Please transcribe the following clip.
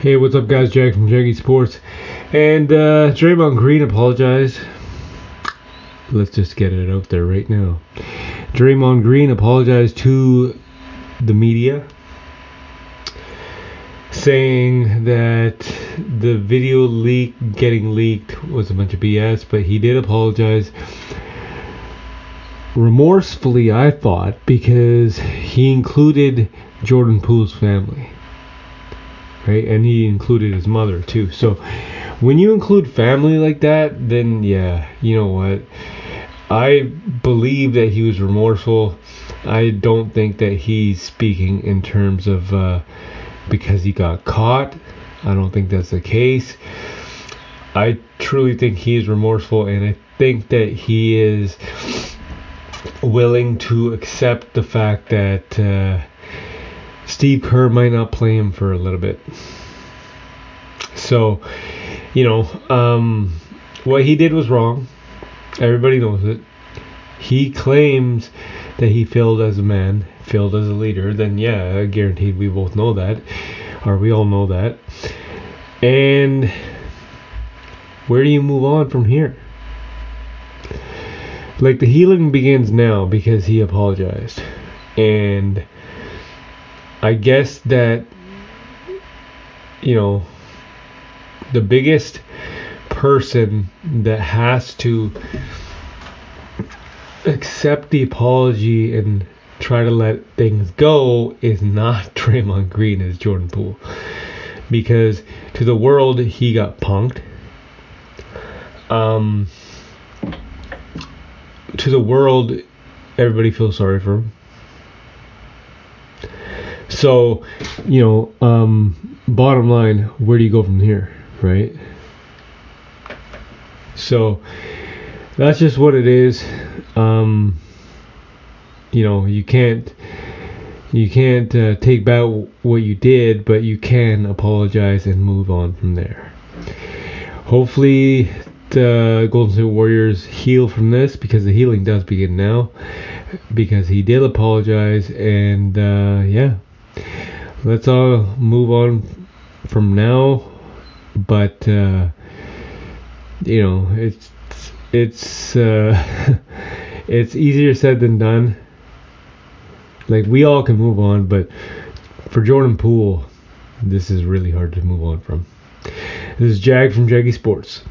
Hey, what's up, guys? Jack from Jackie Sports. And uh, Draymond Green apologized. Let's just get it out there right now. Draymond Green apologized to the media, saying that the video leak getting leaked was a bunch of BS, but he did apologize remorsefully, I thought, because he included Jordan Poole's family right? And he included his mother too. So when you include family like that, then yeah, you know what? I believe that he was remorseful. I don't think that he's speaking in terms of uh, because he got caught. I don't think that's the case. I truly think he is remorseful, and I think that he is willing to accept the fact that uh, Steve Kerr might not play him for a little bit. So, you know, um, what he did was wrong. Everybody knows it. He claims that he failed as a man, failed as a leader. Then, yeah, guaranteed we both know that, or we all know that. And where do you move on from here? Like the healing begins now because he apologized. And I guess that you know the biggest person that has to accept the apology and try to let things go is not Draymond Green, is Jordan Poole. Because to the world, he got punked. Um, to the world, everybody feels sorry for him. So, you know, um, bottom line, where do you go from here, right? So that's just what it is. Um, you know, you can't you can't uh, take back what you did, but you can apologize and move on from there. Hopefully, the Golden State Warriors heal from this because the healing does begin now. Because he did apologize, and uh, yeah, let's all move on from now. But uh, you know, it's it's uh, it's easier said than done. Like we all can move on, but for Jordan Poole, this is really hard to move on from. This is Jag from Jaggy Sports.